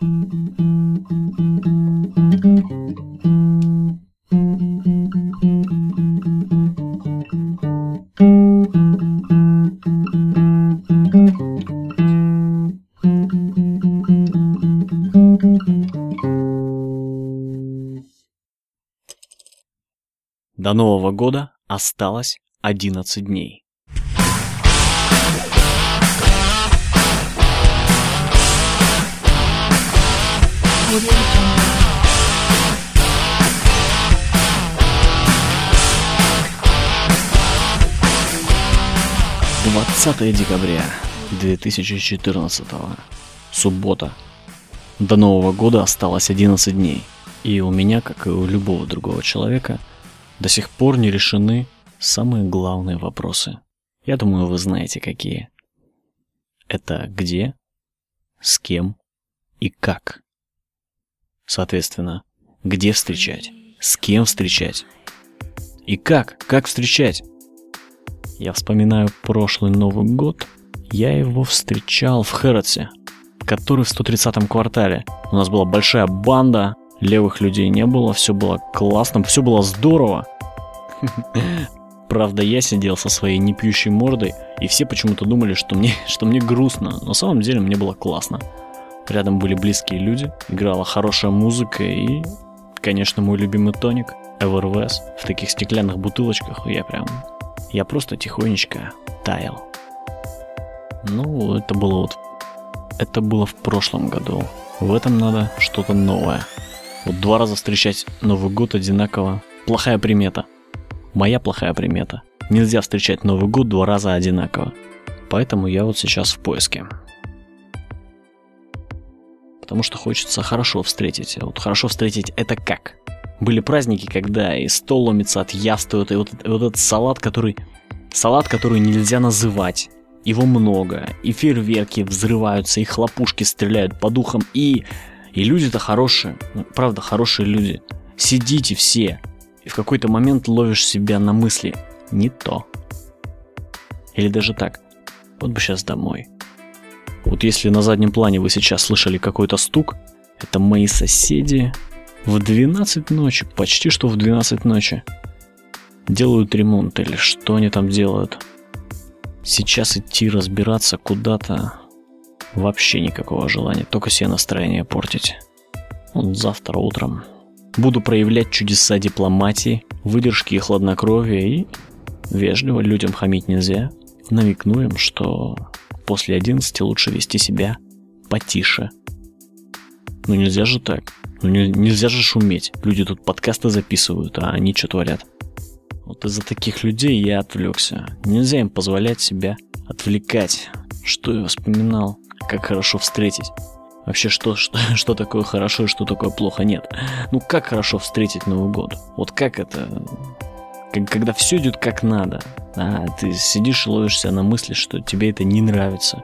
До Нового года осталось 11 дней. Двадцатое декабря 2014 Суббота. До Нового года осталось 11 дней. И у меня, как и у любого другого человека, до сих пор не решены самые главные вопросы. Я думаю, вы знаете какие. Это где, с кем и как. Соответственно, где встречать, с кем встречать и как, как встречать. Я вспоминаю прошлый Новый год. Я его встречал в Хэротсе, который в 130-м квартале. У нас была большая банда, левых людей не было, все было классно, все было здорово. Правда, я сидел со своей непьющей мордой, и все почему-то думали, что мне, что мне грустно. Но на самом деле мне было классно. Рядом были близкие люди, играла хорошая музыка и, конечно, мой любимый тоник Everwest в таких стеклянных бутылочках. Я прям... Я просто тихонечко таял. Ну, это было вот... Это было в прошлом году. В этом надо что-то новое. Вот два раза встречать Новый год одинаково. Плохая примета. Моя плохая примета. Нельзя встречать Новый год два раза одинаково. Поэтому я вот сейчас в поиске. Потому что хочется хорошо встретить. А вот хорошо встретить это как? Были праздники, когда и стол ломится от явства, и вот, и вот этот салат, который... Салат, который нельзя называть. Его много, и фейерверки взрываются, и хлопушки стреляют по духам, и... И люди-то хорошие, ну, правда, хорошие люди. Сидите все, и в какой-то момент ловишь себя на мысли «не то». Или даже так «вот бы сейчас домой». Вот если на заднем плане вы сейчас слышали какой-то стук, это мои соседи в 12 ночи, почти что в 12 ночи, делают ремонт или что они там делают. Сейчас идти разбираться куда-то вообще никакого желания, только себе настроение портить. Вот завтра утром Буду проявлять чудеса дипломатии, выдержки и хладнокровия и вежливо людям хамить нельзя. Намекну им, что после 11 лучше вести себя потише. Ну нельзя же так. Ну не, нельзя же шуметь. Люди тут подкасты записывают, а они что творят. Вот из-за таких людей я отвлекся. Нельзя им позволять себя отвлекать. Что я вспоминал, как хорошо встретить. Вообще, что, что, что такое хорошо и что такое плохо, нет. Ну, как хорошо встретить Новый год? Вот как это... Когда все идет как надо, а ты сидишь и ловишься на мысли, что тебе это не нравится.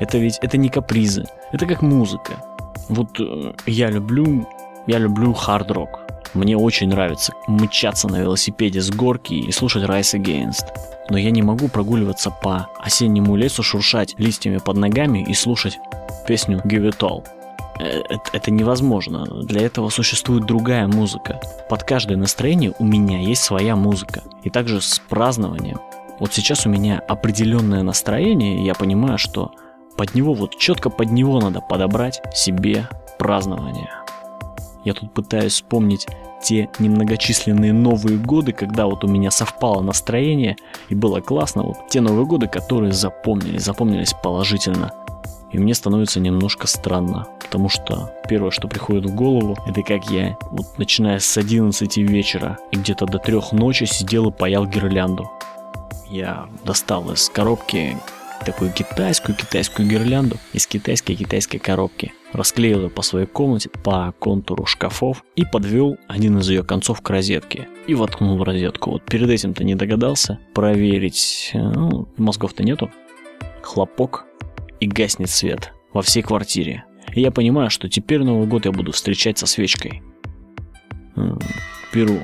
Это ведь, это не капризы, это как музыка. Вот э, я люблю, я люблю хард-рок. Мне очень нравится мчаться на велосипеде с горки и слушать Rise Against. Но я не могу прогуливаться по осеннему лесу, шуршать листьями под ногами и слушать песню Give It All. Э, это, невозможно. Для этого существует другая музыка. Под каждое настроение у меня есть своя музыка. И также с празднованием. Вот сейчас у меня определенное настроение, и я понимаю, что под него, вот четко под него надо подобрать себе празднование. Я тут пытаюсь вспомнить те немногочисленные новые годы, когда вот у меня совпало настроение и было классно. Вот те новые годы, которые запомнились, запомнились положительно. И мне становится немножко странно, потому что первое, что приходит в голову, это как я, вот начиная с 11 вечера и где-то до 3 ночи сидел и паял гирлянду. Я достал из коробки такую китайскую китайскую гирлянду из китайской китайской коробки, расклеил ее по своей комнате по контуру шкафов и подвел один из ее концов к розетке и воткнул в розетку. Вот перед этим-то не догадался проверить, э, ну, мозгов-то нету. Хлопок, и гаснет свет во всей квартире. И я понимаю, что теперь Новый год я буду встречать со свечкой. Беру,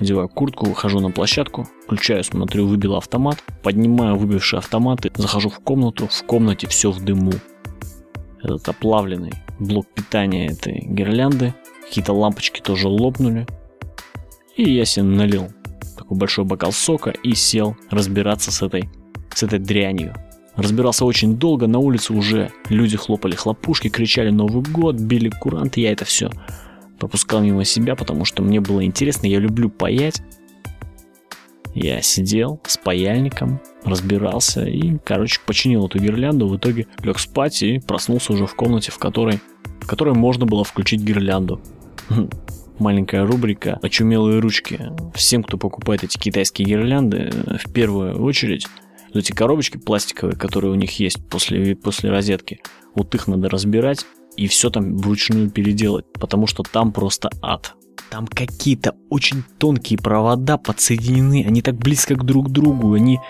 одеваю куртку, выхожу на площадку, включаю, смотрю, выбил автомат, поднимаю выбивший автомат и захожу в комнату, в комнате все в дыму. Этот оплавленный, блок питания этой гирлянды, какие-то лампочки тоже лопнули. И я себе налил такой большой бокал сока и сел разбираться с этой, с этой дрянью. Разбирался очень долго, на улице уже люди хлопали хлопушки, кричали Новый год, били куранты, я это все пропускал мимо себя, потому что мне было интересно, я люблю паять. Я сидел с паяльником, разбирался и, короче, починил эту гирлянду, в итоге лег спать и проснулся уже в комнате, в которой, в которой можно было включить гирлянду. Маленькая рубрика «Очумелые ручки». Всем, кто покупает эти китайские гирлянды, в первую очередь вот эти коробочки пластиковые, которые у них есть после, после розетки, вот их надо разбирать и все там вручную переделать, потому что там просто ад. Там какие-то очень тонкие провода подсоединены, они так близко к друг другу, они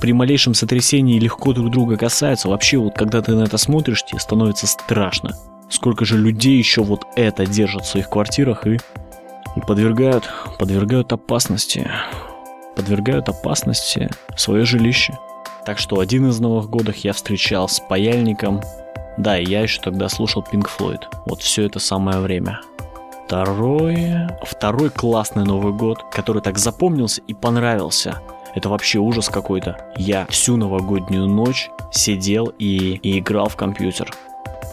при малейшем сотрясении легко друг друга касаются. Вообще, вот когда ты на это смотришь, тебе становится страшно. Сколько же людей еще вот это держат в своих квартирах и, подвергают, подвергают опасности подвергают опасности свое жилище. Так что один из Новых годов я встречал с паяльником. Да, и я еще тогда слушал Pink Floyd. Вот все это самое время. Второе... Второй классный Новый год, который так запомнился и понравился. Это вообще ужас какой-то. Я всю новогоднюю ночь сидел и, и играл в компьютер.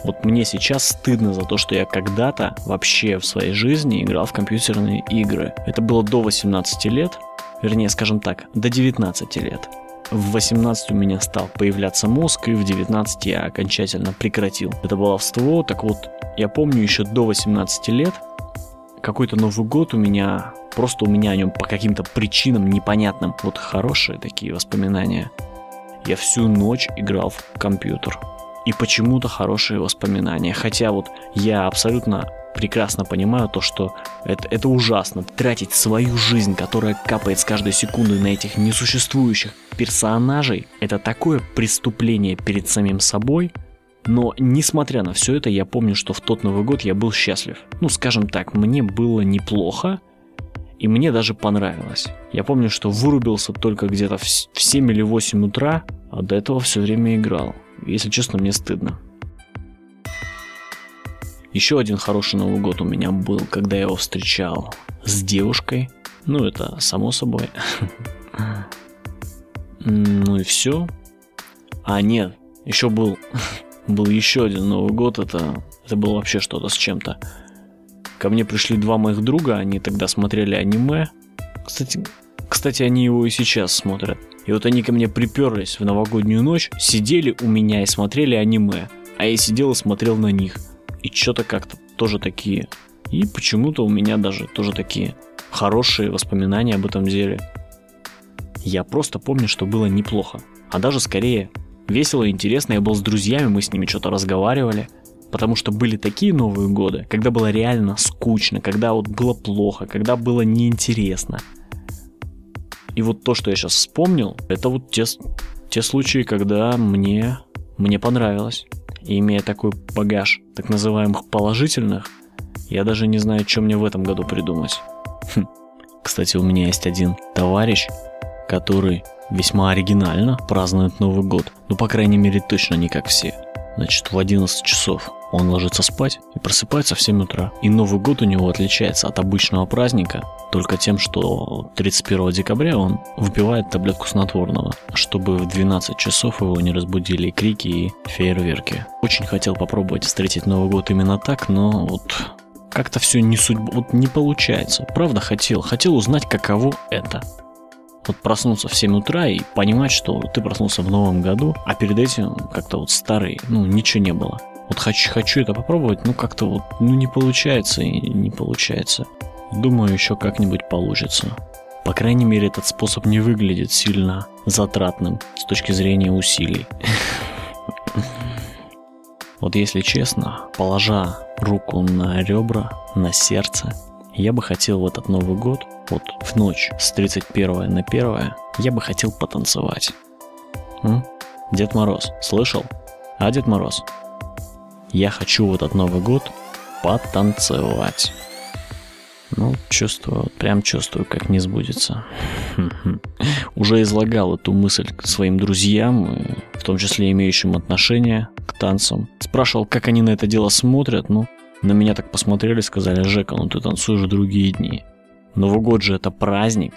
Вот мне сейчас стыдно за то, что я когда-то вообще в своей жизни играл в компьютерные игры. Это было до 18 лет, вернее, скажем так, до 19 лет. В 18 у меня стал появляться мозг, и в 19 я окончательно прекратил это баловство. Так вот, я помню еще до 18 лет, какой-то Новый год у меня, просто у меня о нем по каким-то причинам непонятным, вот хорошие такие воспоминания. Я всю ночь играл в компьютер. И почему-то хорошие воспоминания. Хотя вот я абсолютно прекрасно понимаю то, что это, это ужасно. Тратить свою жизнь, которая капает с каждой секундой на этих несуществующих персонажей, это такое преступление перед самим собой. Но, несмотря на все это, я помню, что в тот Новый год я был счастлив. Ну, скажем так, мне было неплохо, и мне даже понравилось. Я помню, что вырубился только где-то в 7 или 8 утра, а до этого все время играл. Если честно, мне стыдно. Еще один хороший Новый год у меня был, когда я его встречал с девушкой. Ну, это само собой. Ну и все. А, нет, еще был, был еще один Новый год, это, это было вообще что-то с чем-то. Ко мне пришли два моих друга, они тогда смотрели аниме. Кстати, кстати, они его и сейчас смотрят. И вот они ко мне приперлись в новогоднюю ночь, сидели у меня и смотрели аниме. А я сидел и смотрел на них и что-то как-то тоже такие. И почему-то у меня даже тоже такие хорошие воспоминания об этом деле. Я просто помню, что было неплохо. А даже скорее весело и интересно. Я был с друзьями, мы с ними что-то разговаривали. Потому что были такие Новые годы, когда было реально скучно, когда вот было плохо, когда было неинтересно. И вот то, что я сейчас вспомнил, это вот те, те случаи, когда мне, мне понравилось. И имея такой багаж так называемых положительных, я даже не знаю, что мне в этом году придумать. Хм. Кстати, у меня есть один товарищ, который весьма оригинально празднует Новый год. Ну, по крайней мере, точно не как все. Значит, в 11 часов он ложится спать и просыпается в 7 утра. И Новый год у него отличается от обычного праздника только тем, что 31 декабря он выпивает таблетку снотворного, чтобы в 12 часов его не разбудили крики и фейерверки. Очень хотел попробовать встретить Новый год именно так, но вот как-то все не судьба, вот не получается. Правда хотел, хотел узнать, каково это. Вот проснуться в 7 утра и понимать, что ты проснулся в новом году, а перед этим как-то вот старый, ну ничего не было. Вот хочу, хочу это попробовать, но как-то вот ну, не получается и не получается. Думаю, еще как-нибудь получится. По крайней мере, этот способ не выглядит сильно затратным с точки зрения усилий. Вот если честно, положа руку на ребра, на сердце, я бы хотел в этот Новый год, вот в ночь с 31 на 1, я бы хотел потанцевать. М? Дед Мороз, слышал? А, Дед Мороз, я хочу в этот Новый год потанцевать. Ну, чувствую, прям чувствую, как не сбудется. Уже излагал эту мысль своим друзьям, в том числе имеющим отношение к танцам. Спрашивал, как они на это дело смотрят, ну, на меня так посмотрели, сказали, Жека, ну ты танцуешь другие дни. Новый год же это праздник.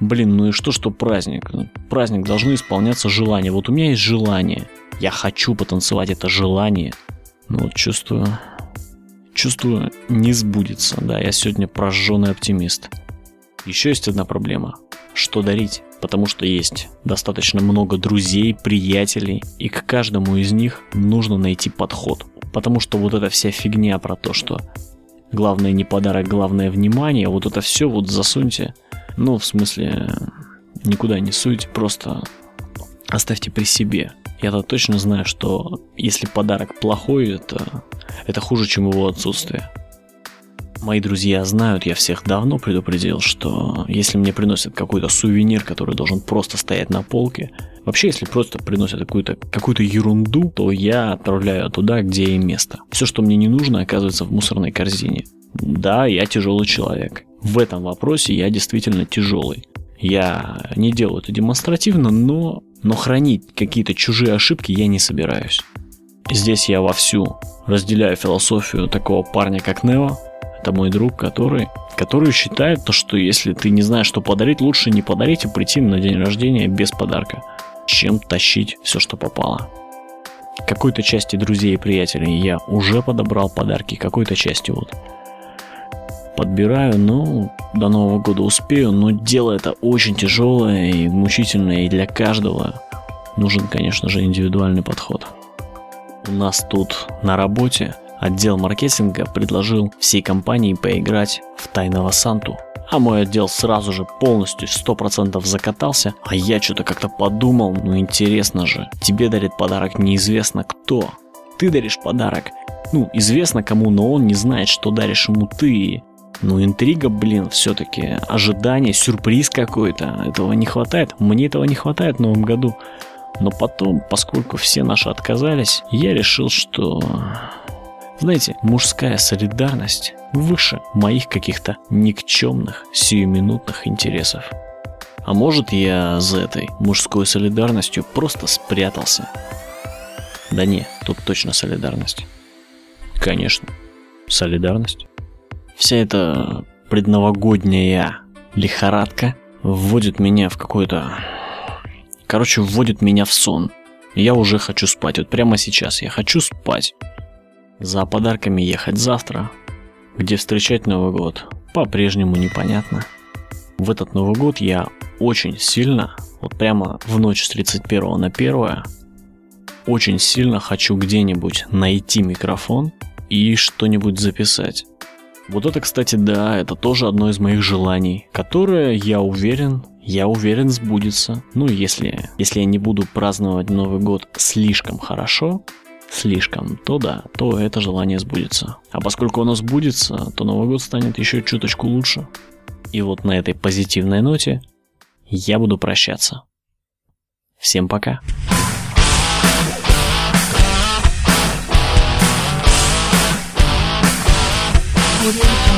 Блин, ну и что, что праздник? Праздник должны исполняться желания. Вот у меня есть желание. Я хочу потанцевать это желание. Ну вот чувствую, чувствую, не сбудется. Да, я сегодня прожженный оптимист. Еще есть одна проблема. Что дарить? Потому что есть достаточно много друзей, приятелей, и к каждому из них нужно найти подход. Потому что вот эта вся фигня про то, что главное не подарок, главное внимание, вот это все вот засуньте. Ну, в смысле, никуда не суйте, просто оставьте при себе. Я-то точно знаю, что если подарок плохой, это, это хуже, чем его отсутствие. Мои друзья знают, я всех давно предупредил, что если мне приносят какой-то сувенир, который должен просто стоять на полке, вообще если просто приносят какую-то какую ерунду, то я отправляю туда, где им место. Все, что мне не нужно, оказывается в мусорной корзине. Да, я тяжелый человек. В этом вопросе я действительно тяжелый. Я не делаю это демонстративно, но, но хранить какие-то чужие ошибки я не собираюсь. Здесь я вовсю разделяю философию такого парня, как Нео. Это мой друг, который, который считает то, что если ты не знаешь, что подарить, лучше не подарить и прийти на день рождения без подарка, чем тащить все, что попало. Какой-то части друзей и приятелей я уже подобрал подарки, какой-то части вот подбираю, ну, до Нового года успею, но дело это очень тяжелое и мучительное, и для каждого нужен, конечно же, индивидуальный подход. У нас тут на работе отдел маркетинга предложил всей компании поиграть в Тайного Санту. А мой отдел сразу же полностью 100% закатался, а я что-то как-то подумал, ну интересно же, тебе дарит подарок неизвестно кто. Ты даришь подарок, ну, известно кому, но он не знает, что даришь ему ты. Ну, интрига, блин, все-таки ожидание, сюрприз какой-то. Этого не хватает. Мне этого не хватает в новом году. Но потом, поскольку все наши отказались, я решил, что... Знаете, мужская солидарность выше моих каких-то никчемных, сиюминутных интересов. А может я за этой мужской солидарностью просто спрятался? Да не, тут точно солидарность. Конечно, солидарность. Вся эта предновогодняя лихорадка вводит меня в какой-то... Короче, вводит меня в сон. Я уже хочу спать. Вот прямо сейчас я хочу спать. За подарками ехать завтра. Где встречать Новый год, по-прежнему непонятно. В этот Новый год я очень сильно, вот прямо в ночь с 31 на 1, очень сильно хочу где-нибудь найти микрофон и что-нибудь записать. Вот это, кстати, да, это тоже одно из моих желаний, которое, я уверен, я уверен, сбудется. Ну, если, если я не буду праздновать Новый год слишком хорошо, слишком, то да, то это желание сбудется. А поскольку оно сбудется, то Новый год станет еще чуточку лучше. И вот на этой позитивной ноте я буду прощаться. Всем пока. Audio